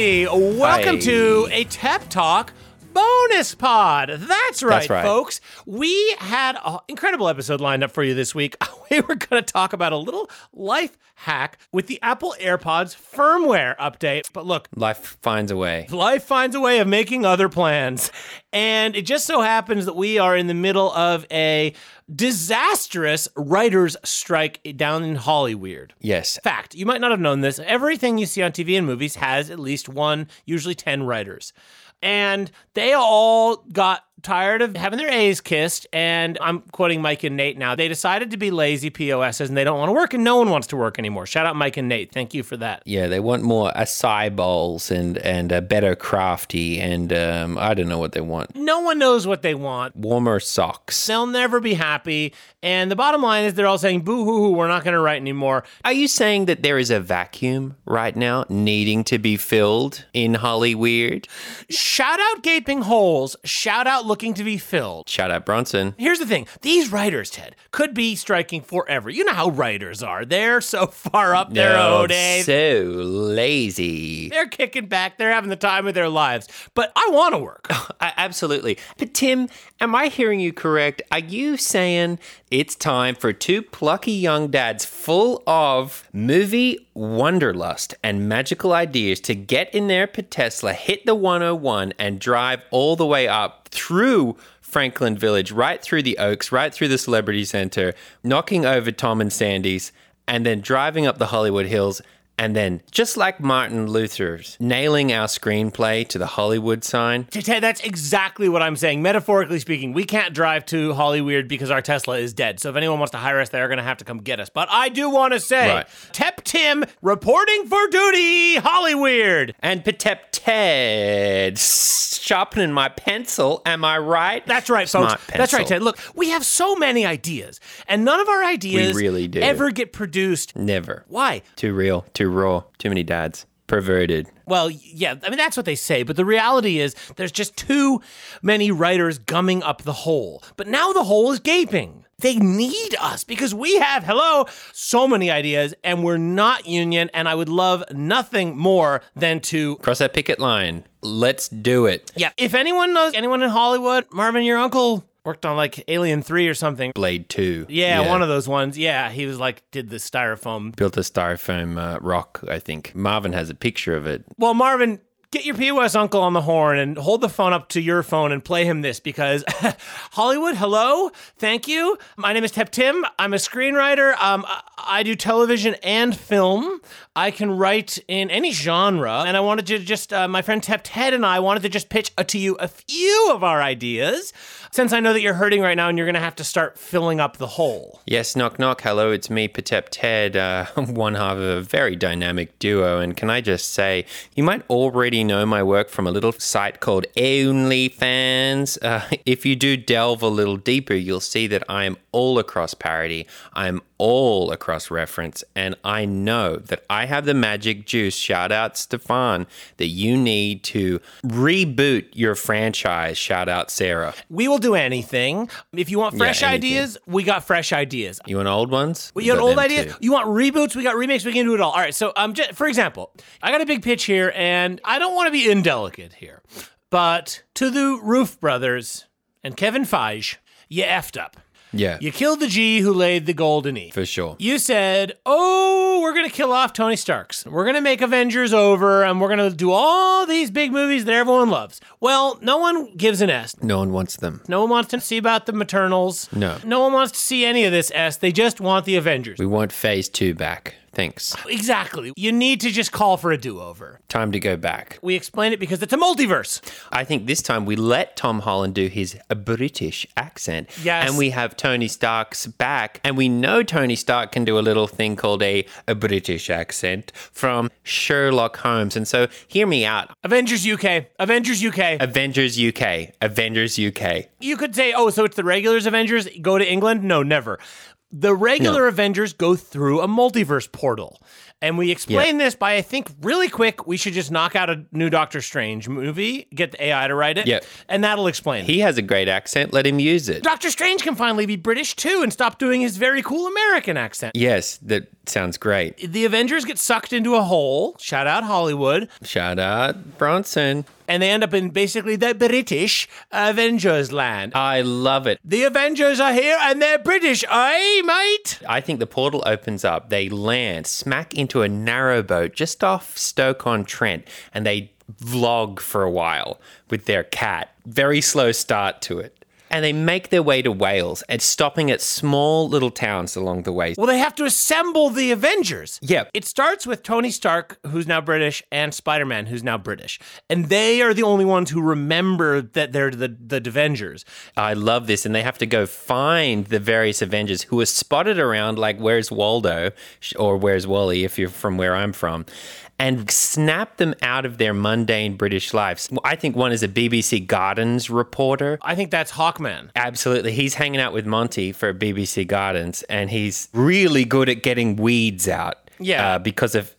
Welcome Hi. to a Tep Talk bonus pod. That's right, right. folks. We had an incredible episode lined up for you this week. We were going to talk about a little life hack with the Apple AirPods firmware update. But look, Life finds a way. life finds a way of making other plans. And it just so happens that we are in the middle of a disastrous writer's strike down in Hollyweird. Yes. Fact, you might not have known this. Everything you see on TV and movies has at least one, usually 10 writers. And they all got tired of having their A's kissed. And I'm quoting Mike and Nate now. They decided to be lazy POSs and they don't want to work, and no one wants to work anymore. Shout out Mike and Nate. Thank you for that. Yeah, they want more acai bowls and and a better crafty and um, I don't know what they want. No one knows what they want. Warmer socks. They'll never be happy. And the bottom line is they're all saying, boo hoo hoo, we're not going to write anymore. Are you saying that there is a vacuum right now needing to be filled in Hollyweird? Shout out gaping holes. Shout out looking to be filled. Shout out Bronson. Here's the thing these writers, Ted, could be striking forever. You know how writers are. They're so far up their Oh, own day. so lazy. They're kicking back. They're having the time of their lives. But I want to work. I, absolutely. But Tim, am I hearing you correct? Are you saying it's time for two plucky young dads full of movie wonderlust and magical ideas to get in their Tesla, hit the 101, and drive all the way up through Franklin Village, right through the Oaks, right through the Celebrity Center, knocking over Tom and Sandy's, and then driving up the Hollywood Hills? And then, just like Martin Luther's, nailing our screenplay to the Hollywood sign, Ted, that's exactly what I'm saying. Metaphorically speaking, we can't drive to Hollyweird because our Tesla is dead. So if anyone wants to hire us, they're going to have to come get us. But I do want to say, Right. Tep Tim reporting for duty, Hollyweird. and Petep Ted sharpening my pencil. Am I right? That's right, Smart folks. That's right. Ted. Look, we have so many ideas, and none of our ideas really do. ever get produced. Never. Why? Too real. Too raw. Too many dads. Perverted. Well, yeah, I mean, that's what they say, but the reality is there's just too many writers gumming up the hole. But now the hole is gaping. They need us because we have, hello, so many ideas, and we're not union, and I would love nothing more than to. Cross that picket line. Let's do it. Yeah, if anyone knows anyone in Hollywood, Marvin, your uncle worked on like Alien 3 or something. Blade 2. Yeah, one of those ones. Yeah, he was like, did the styrofoam. Built a styrofoam uh, rock, I think. Marvin has a picture of it. Well, Marvin, get your POS uncle on the horn and hold the phone up to your phone and play him this because Hollywood, hello, thank you. My name is Tep Tim. I'm a screenwriter. Um, I- do television and film. I can write in any genre, and I wanted to just, uh, my friend Tep Ted and I wanted to just pitch uh, to you a few of our ideas. Since I know that you're hurting right now and you're going to have to start filling up the hole. Yes, knock knock. Hello, it's me, Petep Ted, uh, one half of a very dynamic duo. And can I just say, you might already know my work from a little site called OnlyFans. Uh, if you do delve a little deeper, you'll see that I am all across parody. I'm all across reference, and I know that I have the magic juice. Shout out Stefan that you need to reboot your franchise. Shout out Sarah. We will do anything. If you want fresh anything. ideas, we got fresh ideas. You want old ones? You got got old ideas? too. You want reboots? We got remakes. We can do it all. All right. So, um, just, for example, I got a big pitch here, and I don't want to be indelicate here, but to the Roof Brothers and Kevin Feige, you effed up. Yeah, You killed the G who laid the golden E. for sure. You said, "Oh, we're gonna kill off Tony Starks. We're gonna make Avengers over, and we're gonna do all these big movies that everyone loves." Well, no one gives an S. No one wants them. No one wants to see about the maternals. No. No one wants to see any of this S. They just want the Avengers. We want phase two back. Thanks. Exactly. You need to just call for a do over. Time to go back. We explain it because it's a multiverse. I think this time we let Tom Holland do his British accent. Yes. And we have Tony Stark's back. And we know Tony Stark can do a little thing called a, a British accent from Sherlock Holmes. And so hear me out. Avengers UK. Avengers UK. Avengers UK. Avengers UK. You could say, oh, so it's the regulars Avengers go to England? No, never. The regular Avengers go through a multiverse portal. And we explain this by, I think, really quick, we should just knock out a new Doctor Strange movie, get the AI to write it, Yep. and that'll explain. it. He has a great accent. Let him use it. Doctor Strange can finally be British too and stop doing his very cool American accent. Yes, that sounds great. The Avengers get sucked into a hole. Shout out Hollywood. Shout out Bronson. And they end up in basically the British Avengers land. I love it. the Avengers are here and they're British, eh, mate? I think the portal opens up. They land smack into a narrow boat just off Stoke on Trent, and they vlog for a while with their cat. Very slow start to it. And they make their way to Wales and stopping at small little towns along the way. Well, they have to assemble the Avengers. Yep. It starts with Tony Stark, who's now British, and Spider Man, who's now British. And they are the only ones who remember that they're the, the Avengers. I love this. And they have to go find the various Avengers who are spotted around, like, where's Waldo or where's Wally, if you're from where I'm from, and snap them out of their mundane British lives. I think one is a BBC Gardens reporter. I think that's Hawkman. Absolutely. He's hanging out with Monty for BBC Gardens, and he's really good at getting weeds out. Yeah. Uh, because of,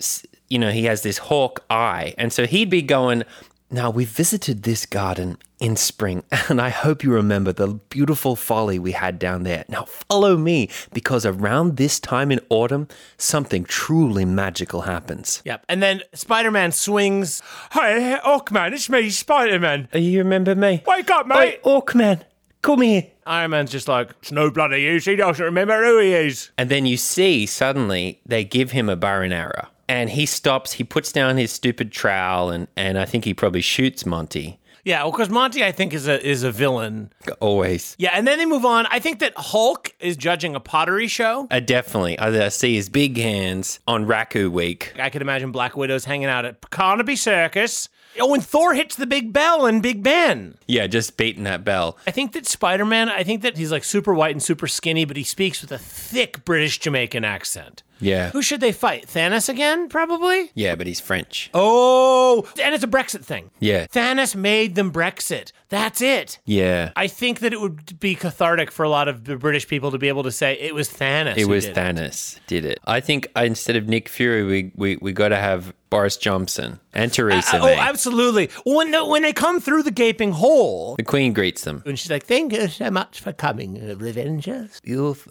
you know, he has this hawk eye. And so he'd be going, Now, we visited this garden in spring, and I hope you remember the beautiful folly we had down there. Now, follow me, because around this time in autumn, something truly magical happens. Yep. And then Spider Man swings. Hey, Hawkman, it's me, Spider Man. Uh, You remember me? Wake up, Hey, mate. Hawkman, come here. Iron Man's just like, it's no bloody use. He doesn't remember who he is. And then you see suddenly they give him a bow and arrow. And he stops, he puts down his stupid trowel, and, and I think he probably shoots Monty. Yeah, well, because Monty, I think, is a is a villain. Always. Yeah, and then they move on. I think that Hulk is judging a pottery show. Uh, definitely. I, I see his big hands on Raku Week. I could imagine Black Widow's hanging out at Carnaby Circus. Oh, and Thor hits the big bell in Big Ben. Yeah, just beating that bell. I think that Spider Man, I think that he's like super white and super skinny, but he speaks with a thick British Jamaican accent. Yeah. Who should they fight? Thanos again, probably? Yeah, but he's French. Oh, and it's a Brexit thing. Yeah. Thanos made them Brexit. That's it. Yeah. I think that it would be cathartic for a lot of the British people to be able to say it was Thanos. It who was did Thanos did it. I think uh, instead of Nick Fury, we we, we got to have Boris Johnson and Theresa Uh, May. oh, absolutely. When when they come through the gaping hole, the Queen greets them. and she's like, "Thank you so much for coming, uh, Revengers." You've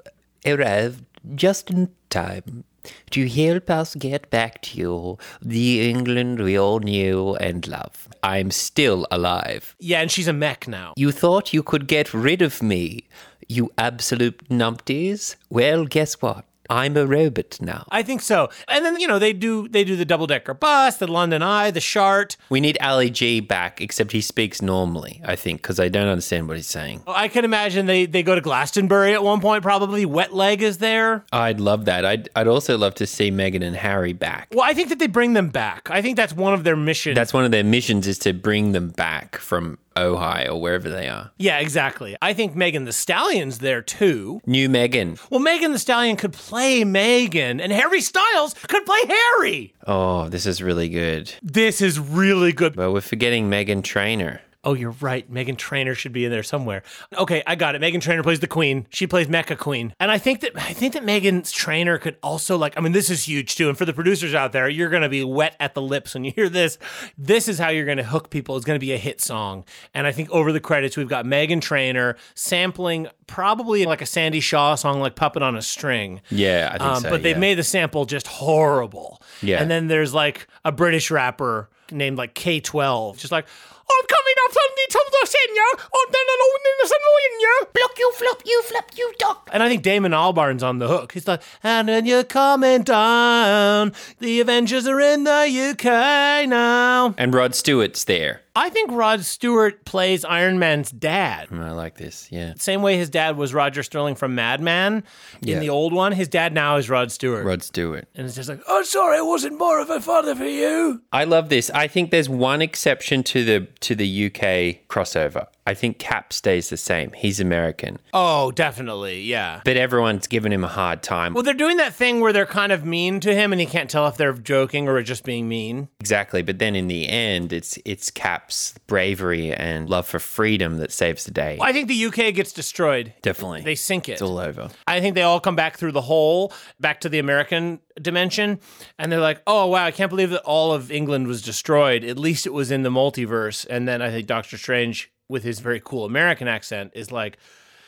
arrived just in time to help us get back to you, the England we all knew and love. I'm still alive. Yeah, and she's a mech now. You thought you could get rid of me, you absolute numpties? Well, guess what? I'm a robot now. I think so. And then you know they do they do the double decker bus, the London Eye, the Shart. We need Ali G back, except he speaks normally, I think, because I don't understand what he's saying. I can imagine they they go to Glastonbury at one point. Probably Wet Leg is there. I'd love that. I'd, I'd also love to see Meghan and Harry back. Well, I think that they bring them back. I think that's one of their missions. That's one of their missions is to bring them back from Ojai or wherever they are. yeah, exactly. I think Megan Thee Stallion's there too. New Megan. Well, Megan Thee Stallion could play Megan, and Harry Styles could play Harry. Oh, this is really good. This is really good. But we're forgetting Meghan Trainor. Oh, you're right. Meghan Trainor should be in there somewhere. Okay, I got it. Meghan Trainor plays the Queen. She plays Mecha Queen, and I think that I think that Megan's Trainer could also like. I mean, this is huge too. And for the producers out there, you're gonna be wet at the lips when you hear this. This is how you're gonna hook people. It's gonna be a hit song. And I think over the credits, we've got Meghan Trainor sampling probably like a Sandie Shaw song, like "Puppet on a String." Yeah, I think Um, so. but they've yeah. made the sample just horrible. Yeah. And then there's like a British rapper named like K12, just like, I'm coming up on the top of the senior, I'm then alone in annoying you. Block you, flop you, flap you, duck. And I think Damon Albarn's on the hook. He's like, and then you're coming down. The Avengers are in the UK now. and Rod Stewart's there. I think Rod Stewart plays Iron Man's dad. Mm, I like this. Yeah. Same way his dad was Roger Sterling from Mad Men in Yeah. the old one. His dad now is Rod Stewart. Rod Stewart. And it's just like, oh, sorry, I wasn't more of a father for you. I love this. I think there's one exception to the to the UK crossover. I think Cap stays the same. He's American. Oh, definitely, yeah. But everyone's giving him a hard time. Well, they're doing that thing where they're kind of mean to him, and he can't tell if they're joking or just being mean. Exactly, but then in the end, it's it's Cap's bravery and love for freedom that saves the day. I think the UK gets destroyed. Definitely, They sink it. it's all over. I think they all come back through the hole, back to the American dimension, and they're like, "Oh wow, I can't believe that all of England was destroyed. At least it was in the multiverse." And then I think Doctor Strange, with his very cool American accent, is like,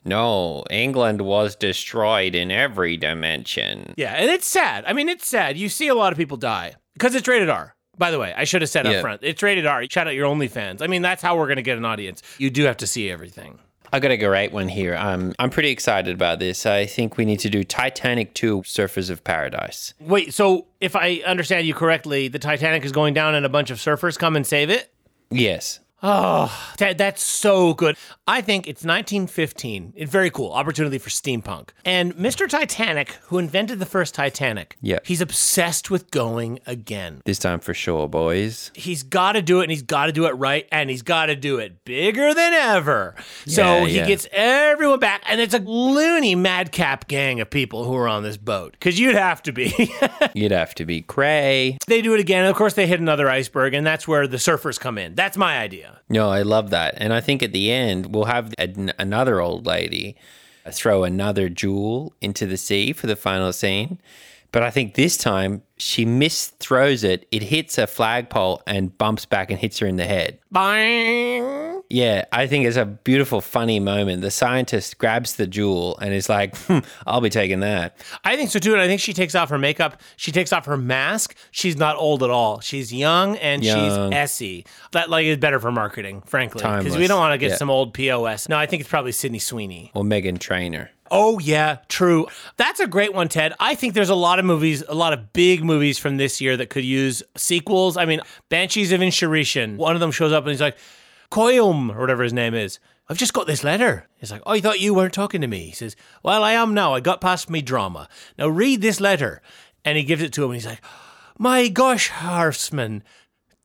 No, England was destroyed in every dimension. "Yeah," and it's sad. I mean, it's sad. You see a lot of people die because it's rated R. By the way, I should have said up front, it's rated R. Shout out your OnlyFans. I mean, that's how we're gonna get an audience. You do have to see everything. I got a great one here. Um, I'm pretty excited about this. I think we need to do Titanic 2 Surfers of Paradise. Wait, so if I understand you correctly, the Titanic is going down and a bunch of surfers come and save it? Yes. Ah, oh, that, that's so good. I think it's 1915. It's very cool. Opportunity for steampunk. And Mr. Titanic, who invented the first Titanic, Yeah. he's obsessed with going again. This time for sure, boys. He's got to do it and he's got to do it right and he's got to do it bigger than ever. So Yeah, he yeah. gets everyone back and it's a loony madcap gang of people who are on this boat cuz you'd have to be. You'd have to be cray. they do it again. Of course they hit another iceberg and that's where the surfers come in. That's my idea. No, I love that. And I think at the end, we'll have an, another old lady uh, throw another jewel into the sea for the final scene. But I think this time she misthrows it. It hits a flagpole and bumps back and hits her in the head. Bang. Yeah, I think it's a beautiful, funny moment. The scientist grabs the jewel and is like, hmm, I'll be taking that. I think so too. And I think she takes off her makeup. She takes off her mask. She's not old at all. She's young and Young. she's Essie. That like is better for marketing, frankly, because we don't want to get Yeah. some old POS. No, I think it's probably Sydney Sweeney. Or Meghan Trainor. Oh yeah, true. That's a great one, Ted. I think there's a lot of movies, a lot of big movies from this year that could use sequels. I mean, Banshees of Inisherin. One of them shows up and he's like, Koyum, or whatever his name is. I've just got this letter. He's like, Oh, I thought you weren't talking to me. He says, Well, I am now. I got past me drama. Now read this letter. And he gives it to him and he's like, My gosh, Harfsman,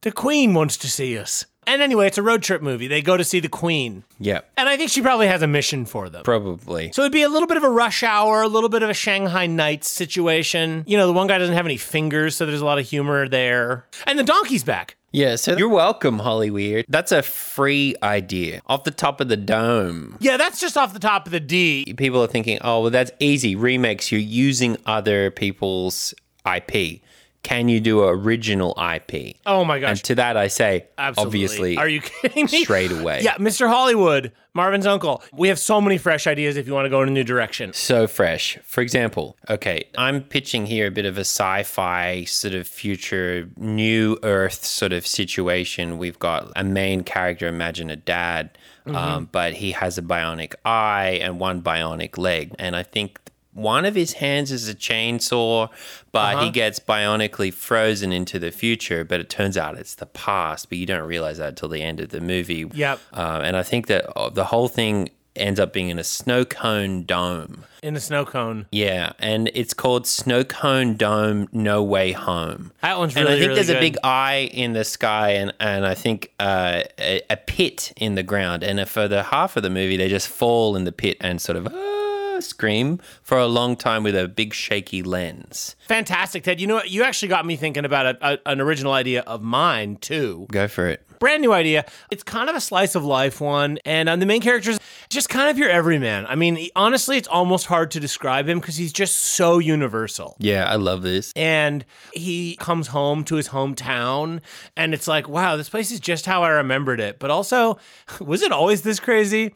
the Queen wants to see us. And anyway, it's a road trip movie. They go to see the Queen. Yeah, And I think she probably has a mission for them. probably. So it'd be a little bit of a rush hour, a little bit of a Shanghai Nights situation. You know, the one guy doesn't have any fingers, so there's a lot of humor there. And the donkey's back. Yeah, so you're welcome, Hollyweird. That's a free idea. Off the top of the dome. Yeah, that's just off the top of the D. People are thinking, oh, well, that's easy. Remakes, you're using other people's IP. Can you do original IP? Oh my gosh. And to that, I say, Absolutely. obviously, Are you kidding me? straight away. Yeah, Mr. Hollywood, Marvin's uncle. We have so many fresh ideas if you want to go in a new direction. so fresh. For example, okay, I'm pitching here a bit of a sci fi sort of future new Earth sort of situation. We've got a main character, imagine a dad, um, but he has a bionic eye and one bionic leg. And I think one of his hands is a chainsaw, but he gets bionically frozen into the future. But it turns out it's the past, but you don't realize that until the end of the movie. Yep. Uh, and I think that uh, the whole thing ends up being in a snow cone dome. In a snow cone. Yeah, and it's called Snow Cone Dome No Way Home. That one's and really, I think really there's a big eye in the sky, and, and I think uh, a, a pit in the ground. And for the half of the movie, they just fall in the pit and sort of ah, scream for a long time with a big shaky lens. Fantastic, Ted. You know what? You actually got me thinking about a, a, an original idea of mine, too. Go for it. Brand new idea. It's kind of a slice of life one, and um, the main character's just kind of your everyman. I mean, he- honestly, it's almost hard to describe him because he's just so universal. Yeah, I love this. And he comes home to his hometown, and it's like, wow, this place is just how I remembered it. But also, was it always this crazy?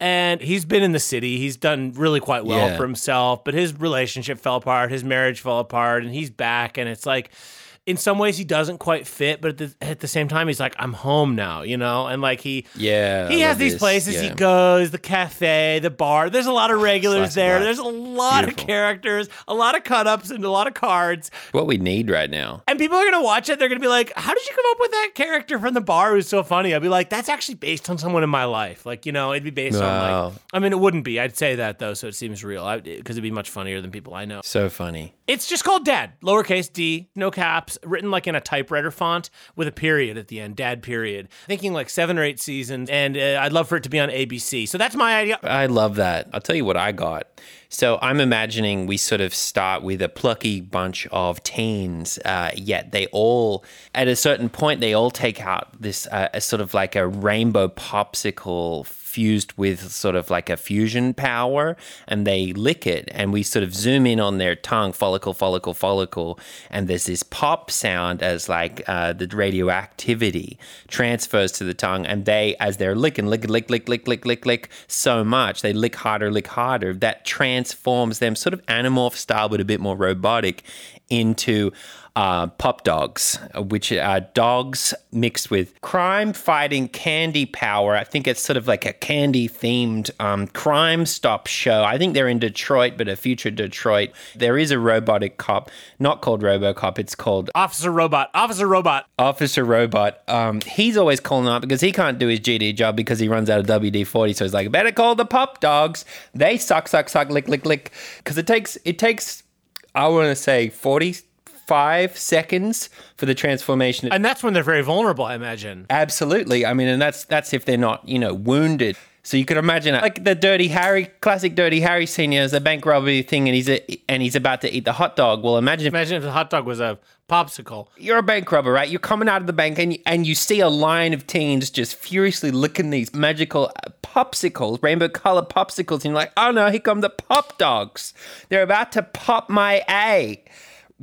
And he's been in the city. He's done really quite well Yeah. for himself, but his relationship fell apart, his marriage fell apart, and he's back. And it's like, in some ways, he doesn't quite fit, but at the, at the same time, he's like, I'm home now, you know? And like, he. Yeah, He I has these this. places he goes, the cafe, the bar. There's a lot of regulars there. There's a lot Beautiful. of characters, a lot of cut ups, and a lot of cards. What we need right now. And people are gonna watch it. They're gonna be like, "How did you come up with that character from the bar who's so funny?" I'd be like, "That's actually based on someone in my life. Like, you know, it'd be based on Wow. like. I mean, it wouldn't be. I'd say that though, so it seems real. Because it'd be much funnier than people I know. So funny. It's just called Dad, lowercase d, no caps. Written like in a typewriter font with a period at the end, dad period. Thinking like seven or eight seasons, and uh, I'd love for it to be on ABC. So that's my idea. I love that. I'll tell you what I got. So I'm imagining we sort of start with a plucky bunch of teens, uh, yet they all, at a certain point, they all take out this uh, a sort of like a rainbow popsicle fused with sort of like a fusion power and they lick it and we sort of zoom in on their tongue follicle follicle follicle and there's this pop sound as like uh, the radioactivity transfers to the tongue and they as they're licking lick lick lick lick lick lick lick so much they lick harder lick harder. That transforms them sort of animorph style but a bit more robotic into uh, pop dogs, which are dogs mixed with crime fighting candy power. I think it's sort of like a candy themed um, crime stop show. I think they're in Detroit, but a future Detroit. There is a robotic cop, not called Robocop, it's called Officer Robot. Officer Robot. Officer Robot. Um, he's always calling up because he can't do his GD job because he runs out of WD 40. So he's like, better call the pop dogs. They suck, suck, suck, lick, lick, lick. Because it takes, it takes, I want to say 45 seconds for the transformation. And that's when they're very vulnerable, I imagine. Absolutely. I mean, and that's that's if they're not, you know, wounded. So you could imagine like the Dirty Harry, classic Dirty Harry scene. Is a bank robbery thing, and he's a, and he's about to eat the hot dog. Well, imagine if Imagine if the hot dog was a popsicle. you're a bank robber, right? You're coming out of the bank, and and you see a line of teens just furiously licking these magical popsicles, rainbow colored popsicles, and you're like, oh no, here come the pop dogs. They're about to pop my A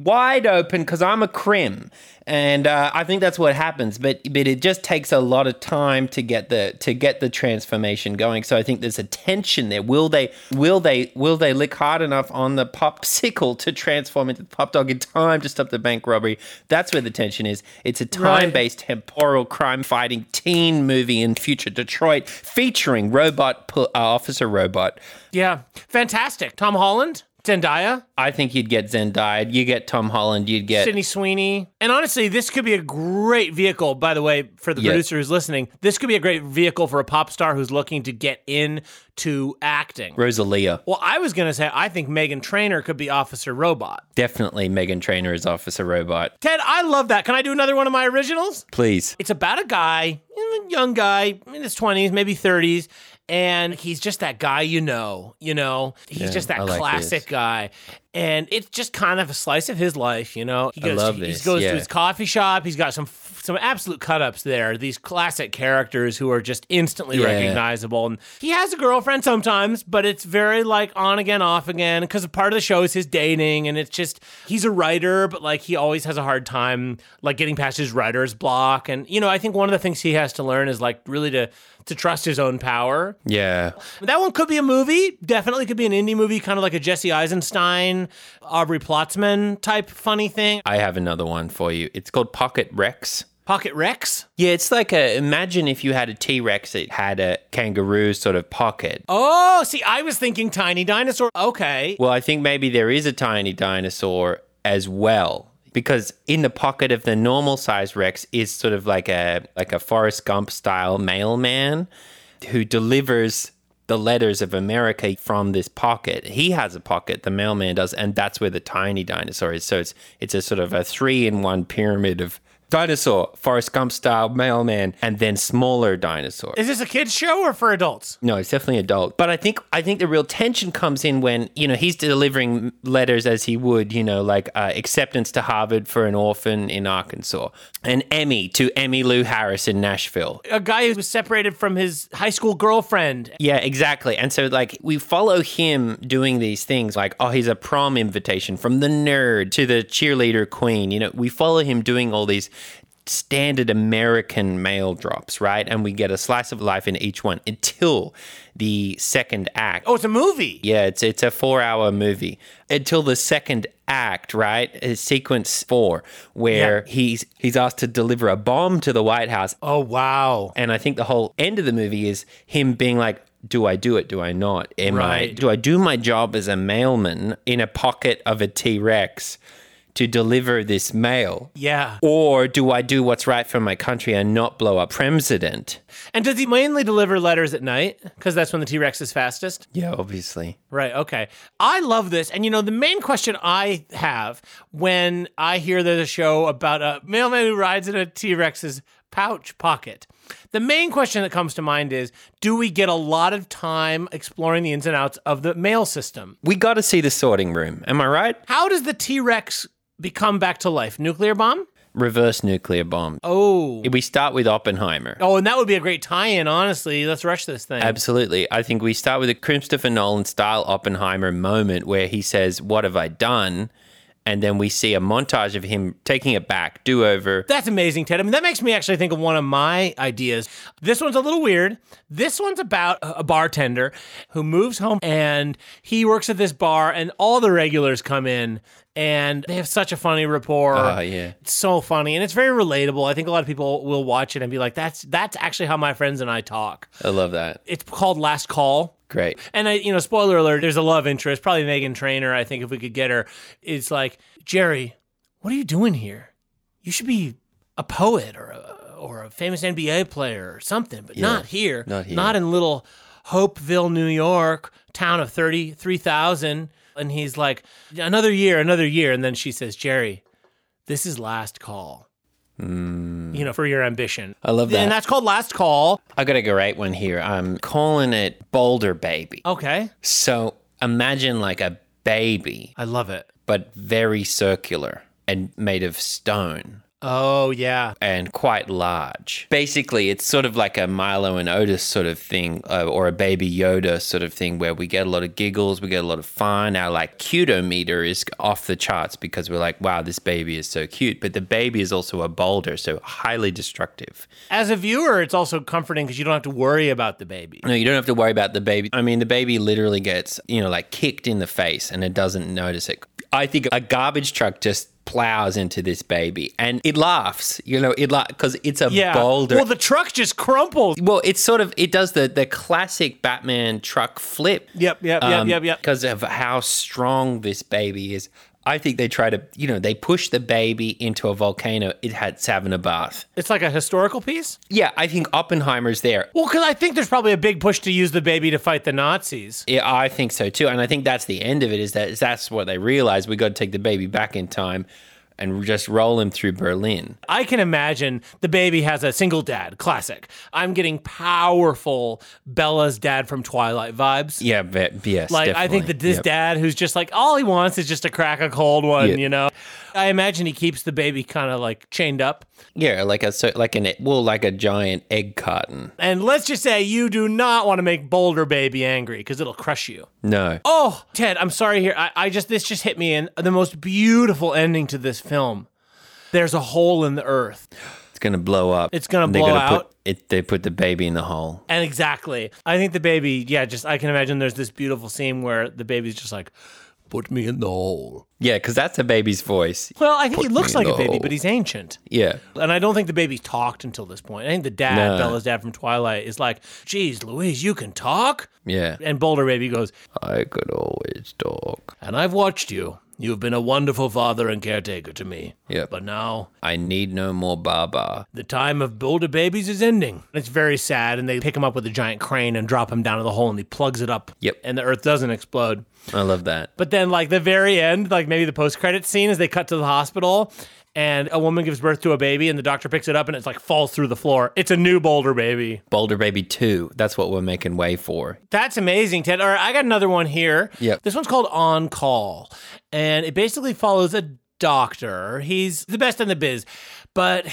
wide open because I'm a crim, and uh, I think that's what happens. But but it just takes a lot of time to get the to get the transformation going. So I think there's a tension there. Will they will they will they lick hard enough on the popsicle to transform into the pop dog in time to stop the bank robbery? That's where the tension is. It's a time based temporal crime fighting teen movie in future Detroit featuring robot uh, officer robot. Yeah. Fantastic. Tom Holland, Zendaya, I think you'd get Zendaya. You get Tom Holland. You'd get Sydney Sweeney. And honestly, this could be a great vehicle, by the way, for the producer who's listening. This could be a great vehicle for a pop star who's looking to get into acting. Rosalia. Well, I was going to say, I think Meghan Trainor could be Officer Robot. Definitely Meghan Trainor is Officer Robot. Ted, I love that. Can I do another one of my originals? Please. It's about a guy, a young guy in his 20s, maybe 30s, and he's just that guy you know, you know. He's Yeah, just that like classic this. guy. And it's just kind of a slice of his life, you know. He I love he this, goes yeah. to his coffee shop. He's got some some absolute cut-ups there. These classic characters who are just instantly Yeah. recognizable. And he has a girlfriend sometimes, but it's very like on again, off again because part of the show is his dating and it's just he's a writer, but like he always has a hard time like getting past his writer's block. And you know, I think one of the things he has to learn is like really to to trust his own power. Yeah. That one could be a movie. Definitely could be an indie movie, kind of like a Jesse Eisenstein, Aubrey Plotzman type funny thing. I have another one for you. It's called Pocket Rex. Pocket Rex. Yeah, it's like a imagine if you had a T Rex that had a kangaroo sort of pocket. Oh, see, I was thinking tiny dinosaur. Okay. Well, I think maybe there is a tiny dinosaur as well. Because in the pocket of the normal size Rex is sort of like a like a Forrest Gump style mailman who delivers the letters of America from this pocket. He has a pocket, the mailman does, and that's where the tiny dinosaur is. So it's it's a sort of a three in one pyramid of dinosaur, Forrest Gump style mailman, and then smaller dinosaur. Is this a kids show or for adults? No, it's definitely adult. But I think I think the real tension comes in when you know he's delivering letters as he would, you know, like uh, acceptance to Harvard for an orphan in Arkansas, an Emmy to Emmylou Harris in Nashville. A guy who was separated from his high school girlfriend. Yeah, exactly. And so like we follow him doing these things like oh he's a prom invitation from the nerd to the cheerleader queen. You know, we follow him doing all these standard American mail drops, right? And we get a slice of life in each one until the second act. Oh, it's a movie. Yeah, it's it's a four hour movie until the second act, right? Sequence four, where Yeah. he's he's asked to deliver a bomb to the White House, Oh, wow. and I think the whole end of the movie is him being like. Do I do it? Do I not? Am I? Do I do my job as a mailman in a pocket of a T Rex to deliver this mail? Yeah. Or do I do what's right for my country and not blow up president? And does he mainly deliver letters at night? Because that's when the T Rex is fastest? Yeah, obviously. Right. Okay. I love this. And you know, the main question I have when I hear there's a show about a mailman who rides in a T Rex's pouch pocket, the main question that comes to mind is do we get a lot of time exploring the ins and outs of the mail system? We got to see the sorting room. Am I right? How does the T Rex become back to life? Nuclear bomb? Reverse nuclear bomb. Oh. We start with Oppenheimer. Oh, and that would be a great tie in, honestly. Let's rush this thing. Absolutely. I think we start with a Christopher Nolan style Oppenheimer moment where he says, What have I done? And then we see a montage of him taking it back, do over. That's amazing, Ted. I mean, that makes me actually think of one of my ideas. This one's a little weird. This one's about a bartender who moves home and he works at this bar, and all the regulars come in and they have such a funny rapport. Oh, yeah. It's so funny and it's very relatable. I think a lot of people will watch it and be like, that's that's actually how my friends and I talk. I love that. It's called Last Call. Great. And I, you know, spoiler alert, there's a love interest, probably Meghan Trainor. I think if we could get her, it's like, Jerry, what are you doing here? You should be a poet or a, or a famous NBA player or something, but not here. not here. Not in little Hopeville, New York, town of 33,000. And he's like, another year, another year. And then she says, Jerry, this is last call. Hmm. You know, for your ambition. I love that. And that's called last call. I got a great one here. I'm calling it Boulder Baby. Okay. So imagine like a baby, I love it. but very circular and made of stone. Oh, yeah. and quite large. Basically, it's sort of like a Milo and Otis sort of thing, uh, or a Baby Yoda sort of thing, where we get a lot of giggles, we get a lot of fun. Our like cutometer is off the charts because we're like, wow, this baby is so cute. But the baby is also a boulder, so highly destructive. As a viewer, it's also comforting because you don't have to worry about the baby. No, you don't have to worry about the baby. I mean, the baby literally gets, you know, like kicked in the face and it doesn't notice it. I think a garbage truck just plows into this baby and it laughs, you know, it like because it's a Yeah. boulder. Well, the truck just crumples. Well, it's sort of it does the the classic Batman truck flip. Yep, yep, yep, um, yep, yep. Because of how strong this baby is. I think they try to, you know, they push the baby into a volcano. It had having a bath. It's like a historical piece. Yeah, I think Oppenheimer's there. Well, because I think there's probably a big push to use the baby to fight the Nazis. Yeah, I think so too, and I think that's the end of it. Is that is that's what they realize? We got to take the baby back in time, and just roll him through Berlin. I can imagine the baby has a single dad, classic. I'm getting powerful Bella's dad from Twilight vibes. Yeah, but yes, Like I think that this Yep. dad who's just like all he wants is just to crack a cold one, Yeah. you know. I imagine he keeps the baby kind of like chained up. yeah, like a so like an well, like a giant egg carton. And let's just say you do not want to make Boulder Baby angry because it'll crush you. No, Oh, Ted, I'm sorry here. I, I just this just hit me in the most beautiful ending to this film. There's a hole in the earth. it's gonna blow up. It's gonna blow gonna out. Put it, they put the baby in the hole. And exactly. I think the baby, yeah, just I can imagine there's this beautiful scene where the baby's just like, put me in the hole. Yeah, because that's a baby's voice. Well, I think he looks like a baby, hole. but he's ancient. Yeah, And I don't think the baby talked until this point. I think the dad, No. Bella's dad from Twilight, is like, geez, Louise, you can talk? yeah. And Boulder Baby goes, I could always talk. and I've watched you. You've been a wonderful father and caretaker to me. Yep. But now I need no more Baba. the time of Boulder babies is ending. It's very sad, and they pick him up with a giant crane and drop him down to the hole, and he plugs it up. Yep. And the earth doesn't explode. I love that. But then, like the very end, like maybe the post credit scene, as they cut to the hospital, and a woman gives birth to a baby, and the doctor picks it up, and it's like falls through the floor. It's a new Boulder baby. Boulder Baby 2. That's what we're making way for. That's amazing, Ted. All right, I got another one here. Yep. This one's called On Call, and it basically follows a doctor. He's the best in the biz, but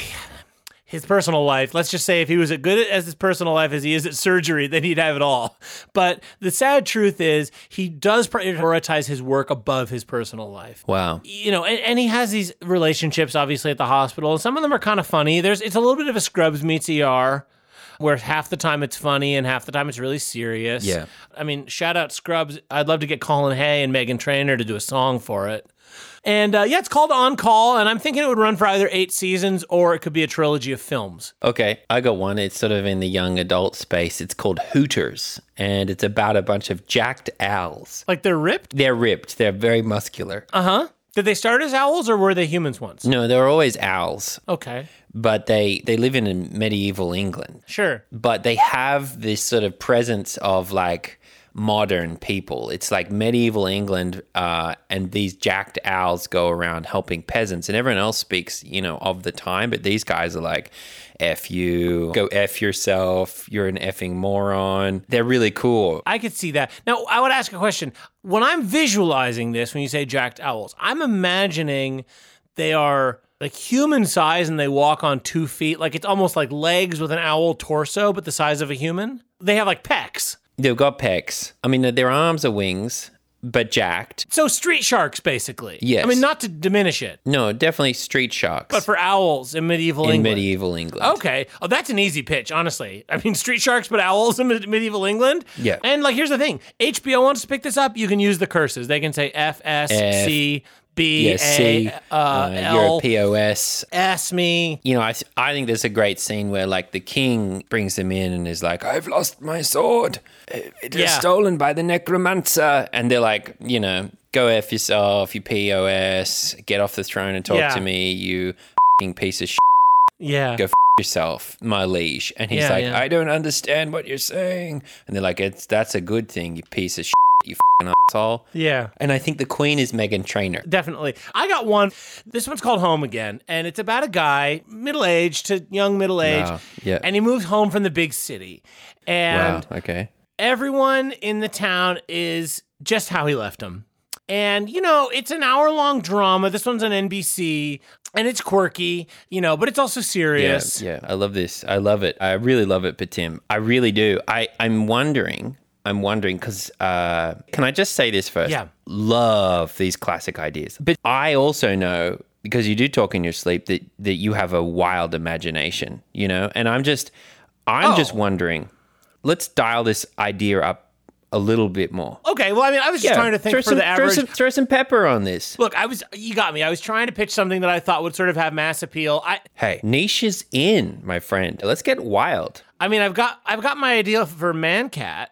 his personal life, let's just say if he was as good at his personal life as he is at surgery, then he'd have it all. But the sad truth is he does prioritize his work above his personal life Wow. you know, and, and he has these relationships obviously at the hospital. and Some of them are kind of funny. There's it's a little bit of a Scrubs meets ER, where half the time it's funny and half the time it's really serious. Yeah. I mean, shout out Scrubs. I'd love to get Colin Hay and Megan Trainor to do a song for it. And uh, yeah, it's called On Call, and I'm thinking it would run for either eight seasons or it could be a trilogy of films. Okay, I got one. It's sort of in the young adult space. It's called Hooters, and it's about a bunch of jacked owls. Like they're ripped. They're ripped, they're very muscular. Uh huh. Did they start as owls or were they humans once? No, they're always owls, Okay. but they they live in medieval England. Sure. but they have this sort of presence of like modern people. It's like medieval England, uh, and these jacked owls go around helping peasants, and everyone else speaks, you know, of the time. But these guys are like, "F you, go f yourself. You're an effing moron." They're really cool. I could see that. Now, I would ask a question. When I'm visualizing this, when you say jacked owls, I'm imagining they are like human size and they walk on two feet. Like it's almost like legs with an owl torso, but the size of a human. They have like pecs. They've got pecs. I mean, their arms are wings, but jacked. So street sharks, basically. Yes. I mean, not to diminish it, No, definitely street sharks but for owls in medieval England. in England. medieval England. Okay. Oh, that's an easy pitch, honestly. I mean, street sharks, but owls in med- medieval England. Yeah. And like, here's the thing: HBO wants to pick this up. You can use the curses. They can say F S C B Yeah, A C, uh, uh, L a POS. S me. you know, I, th- I think there's a great scene where like the king brings them in and is like, I've lost my sword. It was Yeah. stolen by the necromancer. And they're like, you know, go F yourself, you POS, get off the throne and talk Yeah. to me, you fing piece of shit, Yeah. go f- yourself, my liege. And he's Yeah, like. I don't understand what you're saying. And they're like, it's that's a good thing, you piece of shit, you fing asshole. Yeah. And I think the queen is Meghan Trainor. Definitely. I got one. This one's called Home Again, and it's about a guy, middle aged to young middle age, Wow, yeah. and he moves home from the big city. And wow. Okay. everyone in the town is just how he left them. And, you know, it's an hour long drama. This one's on NBC and it's quirky, you know, but it's also serious. Yeah, yeah, I love this. I love it. I really love it, but Tim, I really do. I I'm wondering. I'm wondering because uh, can I just say this first? Yeah. love these classic ideas, but I also know because you do talk in your sleep that that you have a wild imagination, you know. And I'm just, I'm just Oh. wondering. Let's dial this idea up a little bit more. Okay. Well, I mean, I was just trying to think throw for some, the throw average. some, throw some pepper on this. Look, I was, you got me. I was trying to pitch something that I thought would sort of have mass appeal. I, Hey, niche is in, my friend. Let's get wild. I mean, I've got, I've got my idea for Mancat.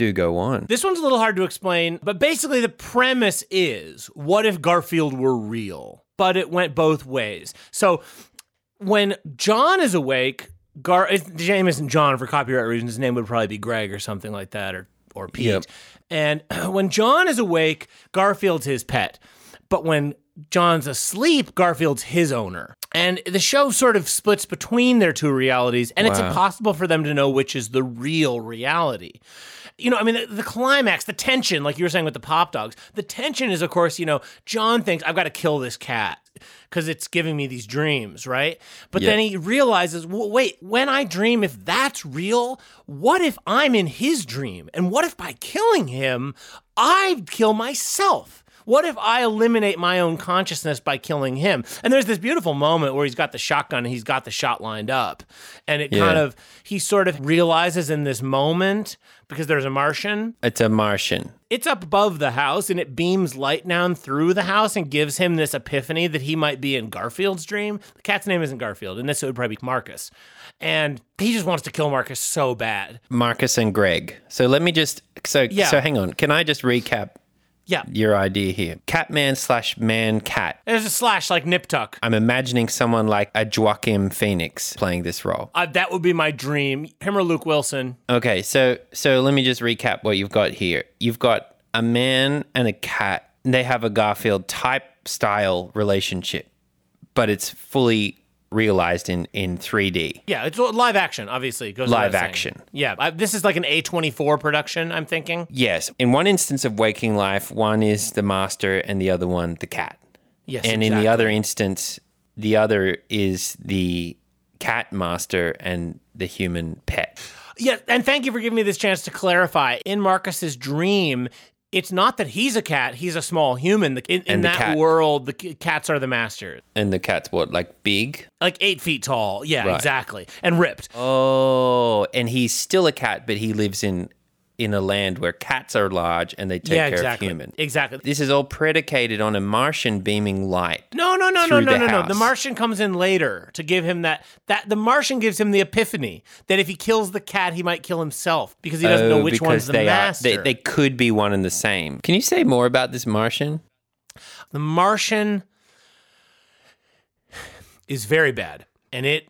Do go on. This one's a little hard to explain, but basically the premise is what if Garfield were real? But it went both ways. So when John is awake, Gar his name isn't John for copyright reasons. His name would probably be Greg or something like that, or or Pete. Yep. And when John is awake, Garfield's his pet. But when John's asleep, Garfield's his owner. And the show sort of splits between their two realities, and it's impossible for them to know which is the real reality. You know, I mean, the, the climax, the tension, like you were saying with the pop dogs, the tension is, of course, you know, John thinks, I've got to kill this cat because it's giving me these dreams, right? But Yeah. then he realizes, well, wait, when I dream, if that's real, what if I'm in his dream? And what if by killing him, I kill myself? What if I eliminate my own consciousness by killing him? And there's this beautiful moment where he's got the shotgun and he's got the shot lined up. And it kind of, he sort of realizes in this moment, because there's a Martian, It's a Martian. it's up above the house and it beams light down through the house and gives him this epiphany that he might be in Garfield's dream. The cat's name isn't Garfield, and this would probably be Marcus. And he just wants to kill Marcus so bad. Marcus and Greg. So let me just so Yeah. so hang on. Can I just recap Yeah. your idea here? Catman slash man cat. There's a slash like Nip Tuck. I'm imagining someone like a Joaquin Phoenix playing this role. Uh, that would be my dream. Him or Luke Wilson. Okay, so so let me just recap what you've got here. You've got a man and a cat. They have a Garfield type style relationship, but it's fully realized in in 3D. Yeah, it's live action, obviously. Goes Live saying. action. Yeah, I, this is like an A24 production, I'm thinking. Yes, in one instance of waking life, one is the master and the other one the cat. Yes. and in the other instance, the other is the cat master and the human pet. Yeah, and thank you for giving me this chance to clarify. In Marcus's dream, it's not that he's a cat; he's a small human. The- In, in that cat- world, the cats are the masters, And the cat's what, like big? like eight feet tall. Yeah, Right. exactly, and ripped. Oh, and he's still a cat, but he lives in in a land where cats are large and they take yeah, care exactly. of humans. Exactly. This is all predicated on a Martian beaming light. No, no, no, no, through no, the no, no. The Martian comes in later to give him that. That the Martian gives him the epiphany that if he kills the cat, he might kill himself because he doesn't know Oh, which one's the they master. Are, they, they could be one and the same. Can you say more about this Martian? The Martian is very bad, and it.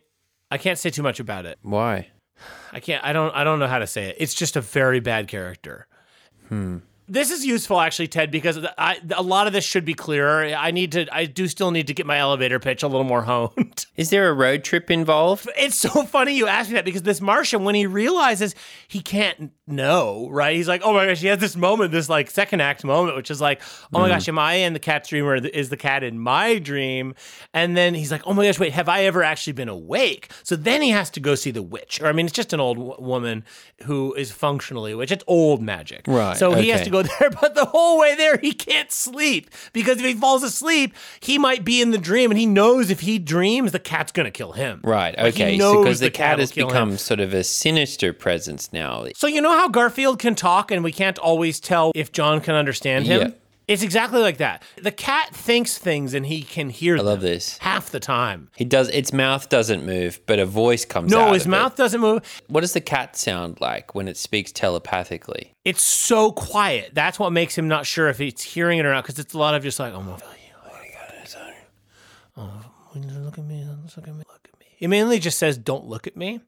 I can't say too much about it. Why? I can't. I don't. I don't know how to say it. It's just a very bad character. Hmm. This is useful, actually, Ted, because I, a lot of this should be clearer. I need to. I do still need to get my elevator pitch a little more honed. Is there a road trip involved? It's so funny you ask me that because this Martian, when he realizes he can't know, right? He's like, oh my gosh, he has this moment, this like second act moment, which is like, oh my mm. gosh, am I in the cat's dream or is the cat in my dream? And then he's like, oh my gosh, wait, have I ever actually been awake? So then he has to go see the witch. Or I mean, it's just an old w- woman who is functionally a witch. It's old magic. Right, So he has to go there, but the whole way there, he can't sleep because if he falls asleep, he might be in the dream and he knows if he dreams, the cat's going to kill him. Right. Like, Okay. Because the, the cat cat has kill him. become sort of a sinister presence now. So you know how Garfield can talk and we can't always tell if John can understand him? Yeah. It's exactly like that. The cat thinks things and he can hear I love this. half the time. He does. Its mouth doesn't move, but a voice comes out. No, his of it. mouth doesn't move. What does the cat sound like when it speaks telepathically? It's so quiet. That's what makes him not sure if he's hearing it or not because it's a lot of just like, oh my God, oh, look at me, look at me, look at me. It mainly just says, don't look at me.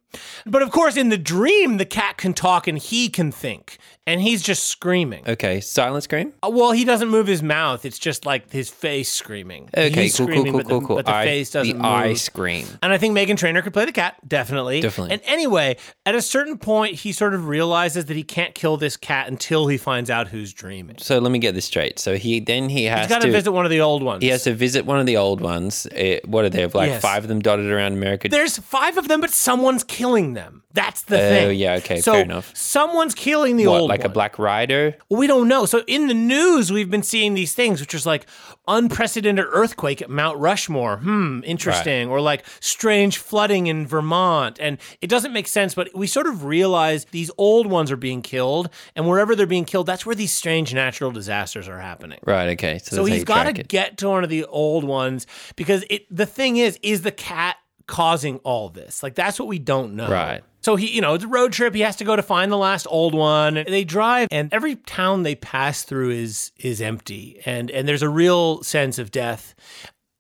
But of course, in the dream, the cat can talk and he can think and he's just screaming. Okay, silent scream. Uh, Well, he doesn't move his mouth. It's just like his face screaming. Okay, He's cool, cool, screaming, cool, but cool, the, cool. But the Eye- face doesn't the move. eye scream. And I think Meghan Trainor could play the cat, definitely. Definitely. And anyway, at a certain point, he sort of realizes that he can't kill this cat until he finds out who's dreaming. So let me get this straight. So he then he has He's got to visit one of the old ones. He has to visit one of the old ones. Eh, what are there? Like Yes. five of them dotted around America. There's five of them, but someone's killing them. That's the Oh, thing. yeah, okay, so fair enough. Someone's killing the what, old like a black rider? We don't know. So in the news, we've been seeing these things, which is like unprecedented earthquake at Mount Rushmore. Hmm, interesting. Or like strange flooding in Vermont. And it doesn't make sense, but we sort of realize these old ones are being killed. And wherever they're being killed, that's where these strange natural disasters are happening. Right. Okay. So, So he's got to get to one of the old ones because it. The thing is, is the cat causing all this? Like that's what we don't know. Right. So he, you know, it's a road trip. He has to go to find the last old one. They drive, and every town they pass through is is empty, and and there's a real sense of death.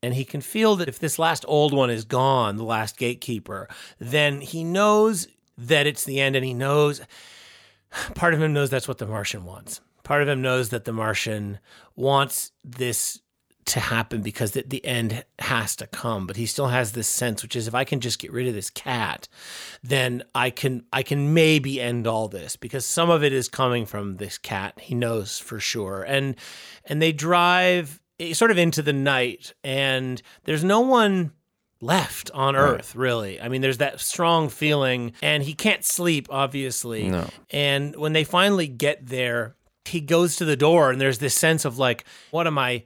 And he can feel that if this last old one is gone, the last gatekeeper, then he knows that it's the end, and he knows part of him knows that's what the Martian wants. Part of him knows that the Martian wants this to happen because the, the end has to come but he still has this sense which is if i can just get rid of this cat then i can i can maybe end all this because some of it is coming from this cat. He knows for sure. And and they drive eh, sort of into the night and there's no one left on earth really. I mean there's that strong feeling and he can't sleep obviously. No. and when they finally get there he goes to the door and there's this sense of like what am i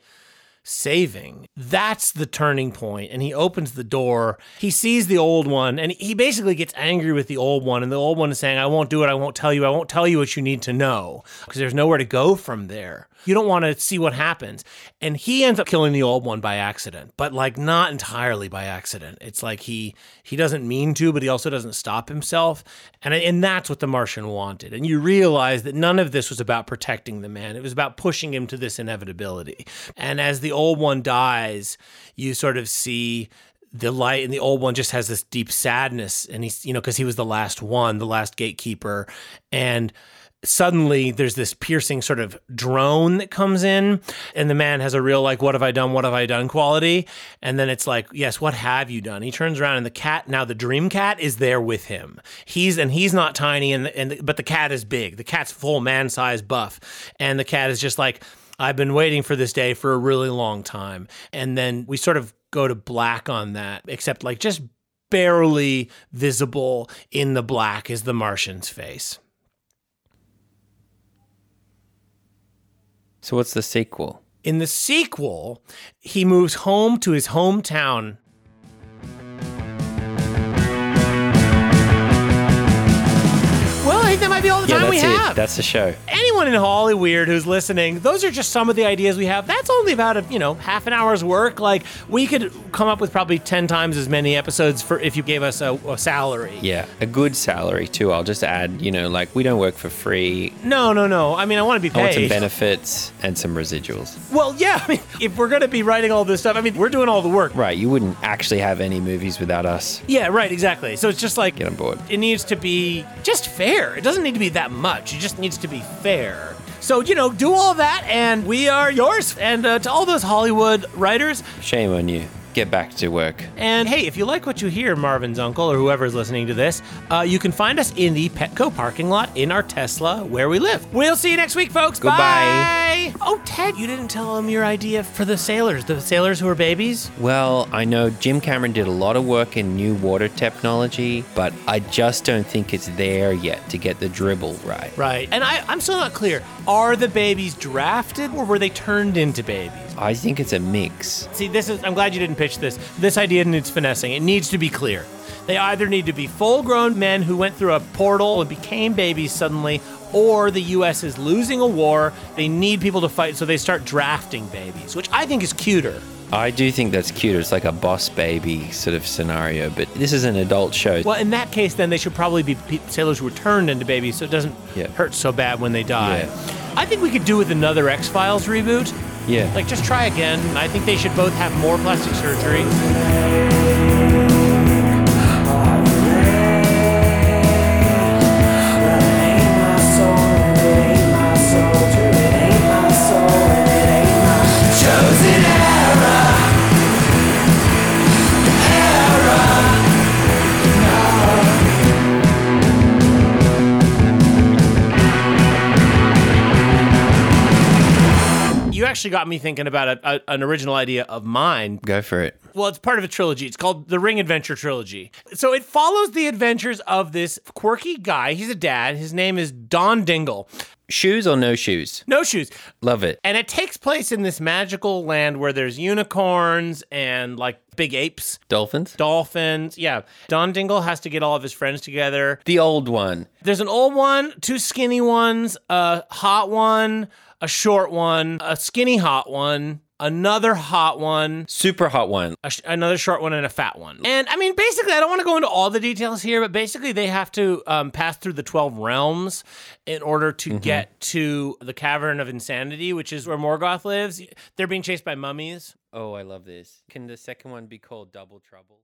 saving. That's the turning point. And he opens the door. He sees the old one and he basically gets angry with the old one. And the old one is saying, I won't do it. I won't tell you. I won't tell you what you need to know because there's nowhere to go from there. You don't want to see what happens. And he ends up killing the old one by accident, but like not entirely by accident. It's like he he doesn't mean to, but he also doesn't stop himself. And and that's what the Martian wanted. And you realize that none of this was about protecting the man. It was about pushing him to this inevitability. And as the old one dies, you sort of see the light and the old one just has this deep sadness and he's you know because he was the last one the last gatekeeper and suddenly there's this piercing sort of drone that comes in and the man has a real like what have i done what have i done quality and then it's like yes what have you done? He turns around and the cat now the dream cat is there with him. He's and he's not tiny and and but the cat is big. The cat's full man size buff and the cat is just like I've been waiting for this day for a really long time. And then we sort of go to black on that, except like just barely visible in the black is the Martian's face. So what's the sequel? In the sequel, he moves home to his hometown. Might be all the Yeah, time we that's it. have. That's the show. Anyone in Hollyweird who's listening, those are just some of the ideas we have. That's only about a you know half an hour's work. Like we could come up with probably ten times as many episodes for if you gave us a, a salary. Yeah, a good salary too. I'll just add, you know, like we don't work for free. No, no, no. I mean, I want to be I want some benefits and some residuals. well, yeah. I mean, if we're gonna be writing all this stuff, I mean, we're doing all the work. Right, you wouldn't actually have any movies without us. Yeah, right. Exactly. So it's just like Get on board. it needs to be just fair. It doesn't need to be that much. It just needs to be fair. So, you know, do all that, and we are yours. And uh, to all those Hollywood writers, Shame on you. Get back to work. and hey, if you like what you hear, Marvin's uncle or whoever's listening to this, uh, you can find us in the Petco parking lot in our Tesla where we live. We'll see you next week, folks. Goodbye. Bye. Oh, Ted, you didn't tell him your idea for the sailors, the sailors who are babies. Well, I know Jim Cameron did a lot of work in new water technology, but I just don't think it's there yet to get the dribble right. Right. And I, I'm still not clear. Are the babies drafted or were they turned into babies? I think it's a mix. See, this is. I'm glad you didn't pitch this. This idea needs finessing. It needs to be clear. They either need to be full-grown men who went through a portal and became babies suddenly, or the U.S. is losing a war. They need people to fight, so they start drafting babies, which I think is cuter. I do think that's cuter. It's like a boss baby sort of scenario, but this is an adult show. Well, in that case, then they should probably be sailors who were turned into babies, so it doesn't Yeah. hurt so bad when they die. Yeah. I think we could do with another X Files reboot. Yeah. Like, just try again. I think they should both have more plastic surgery. Actually got me thinking about a, a, an original idea of mine. Go for it. Well, it's part of a trilogy. It's called the Ring Adventure Trilogy. So it follows the adventures of this quirky guy. He's a dad. His name is Don Dingle. Shoes or no shoes? No shoes. Love it. And it takes place in this magical land where there's unicorns and like big apes, Dolphins? dolphins. Yeah. Don Dingle has to get all of his friends together. The old one. There's an old one, two skinny ones, a hot one, a short one, a skinny hot one, another hot one, Super hot one. a sh- another short one, and a fat one. And I mean, basically, I don't want to go into all the details here, but basically, they have to um, pass through the 12 realms in order to get to the Cavern of Insanity, which is where Morgoth lives. They're being chased by mummies. Oh, I love this. Can the second one be called Double Trouble?